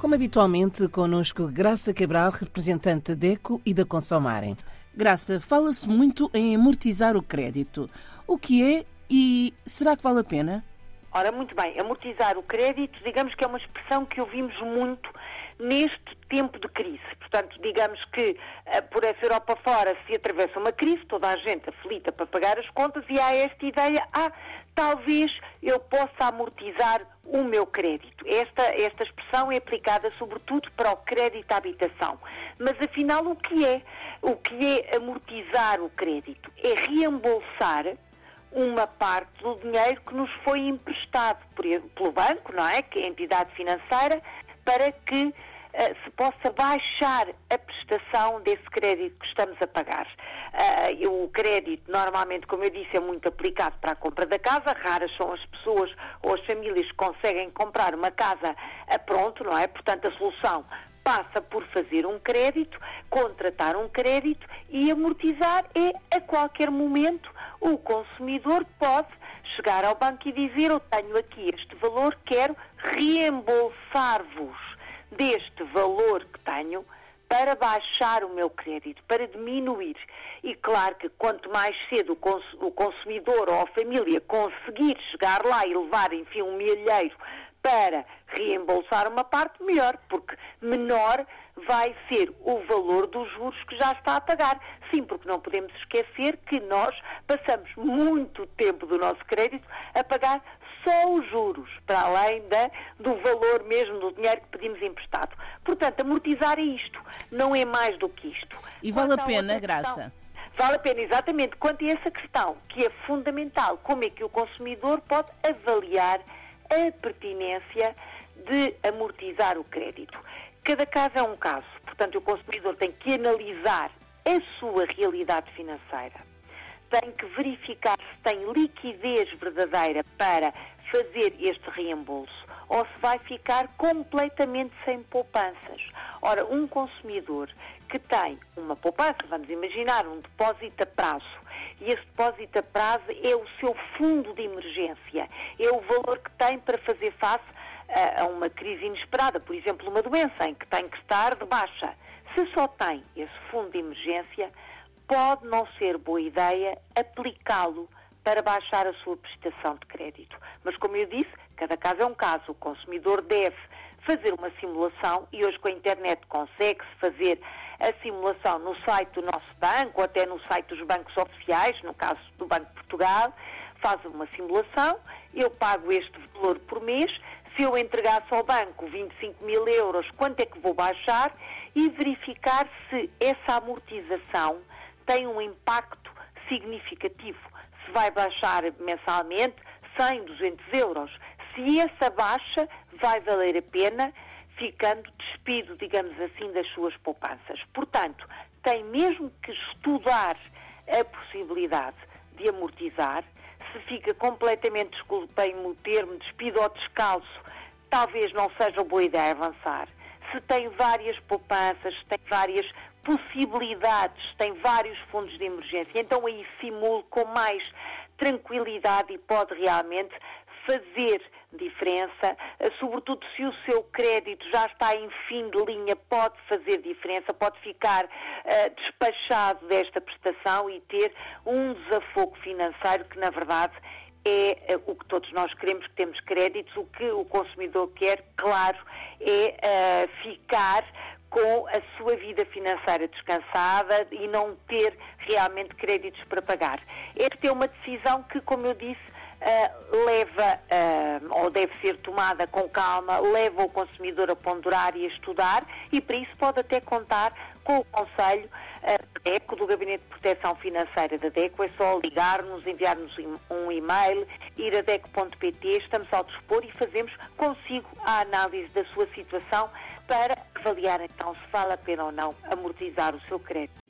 Como habitualmente, connosco Graça Cabral, representante da DECO e da Consomarem. Graça, fala-se muito em amortizar o crédito. O que é e será que vale a pena? Ora, muito bem, amortizar o crédito, digamos que é uma expressão que ouvimos muito neste tempo de crise. Portanto, digamos que uh, por essa Europa fora se atravessa uma crise, toda a gente aflita para pagar as contas e há esta ideia, ah, talvez eu possa amortizar o meu crédito. Esta, esta expressão é aplicada sobretudo para o crédito à habitação. Mas afinal o que é? O que é amortizar o crédito? É reembolsar uma parte do dinheiro que nos foi emprestado por, pelo banco, não é? Que é a entidade financeira, para que uh, se possa baixar a prestação desse crédito que estamos a pagar. Uh, o crédito, normalmente, como eu disse, é muito aplicado para a compra da casa. Raras são as pessoas ou as famílias que conseguem comprar uma casa a pronto, não é? Portanto, a solução passa por fazer um crédito, contratar um crédito e amortizar é a qualquer momento o consumidor pode chegar ao banco e dizer eu tenho aqui este valor, quero reembolsar-vos deste valor que tenho para baixar o meu crédito, para diminuir. E claro que quanto mais cedo o consumidor ou a família conseguir chegar lá e levar, enfim, um milheiro para reembolsar uma parte, melhor, porque menor vai ser o valor dos juros que já está a pagar. Sim, porque não podemos esquecer que nós passamos muito tempo do nosso crédito a pagar só os juros, para além da, do valor mesmo do dinheiro que pedimos emprestado. Portanto, amortizar é isto, não é mais do que isto. E vale a pena, Graça? Vale a pena, exatamente. Quanto a essa questão, que é fundamental, como é que o consumidor pode avaliar a pertinência de amortizar o crédito. Cada caso é um caso, portanto, o consumidor tem que analisar a sua realidade financeira, tem que verificar se tem liquidez verdadeira para fazer este reembolso ou se vai ficar completamente sem poupanças. Ora, um consumidor que tem uma poupança, vamos imaginar um depósito a prazo, e esse depósito a prazo é o seu fundo de emergência, é o valor que tem para fazer face a, a uma crise inesperada, por exemplo, uma doença em que tem que estar de baixa. Se só tem esse fundo de emergência, pode não ser boa ideia aplicá-lo para baixar a sua prestação de crédito. Mas, como eu disse, cada caso é um caso. O consumidor deve fazer uma simulação e hoje com a internet consegue-se fazer a simulação no site do nosso banco ou até no site dos bancos oficiais, no caso do Banco de Portugal, faz uma simulação, eu pago este valor por mês, se eu entregasse ao banco 25 mil euros, quanto é que vou baixar e verificar se essa amortização tem um impacto significativo. Se vai baixar mensalmente 100, 200 euros. Se essa baixa vai valer a pena, ficando despido, digamos assim, das suas poupanças. Portanto, tem mesmo que estudar a possibilidade de amortizar. Se fica completamente, desculpem-me o termo, despido ou descalço, talvez não seja boa ideia avançar. Se tem várias poupanças, se tem várias possibilidades, tem vários fundos de emergência, então aí simule com mais tranquilidade e pode realmente fazer diferença, eh, sobretudo se o seu crédito já está em fim de linha, pode fazer diferença, pode ficar uh, despachado desta prestação e ter um desafogo financeiro que, na verdade, é uh, o que todos nós queremos, que temos créditos, o que o consumidor quer, claro, é uh, ficar com a sua vida financeira descansada e não ter realmente créditos para pagar. É uma decisão que, como eu disse, uh, leva, uh, ou deve ser tomada com calma, leva o consumidor a ponderar e a estudar e para isso pode até contar com o Conselho uh, DECO, do Gabinete de Proteção Financeira da DECO. É só ligar-nos, enviar-nos um e-mail, ir a DECO.pt, estamos ao dispor e fazemos consigo a análise da sua situação para avaliar então se vale a pena ou não amortizar o seu crédito.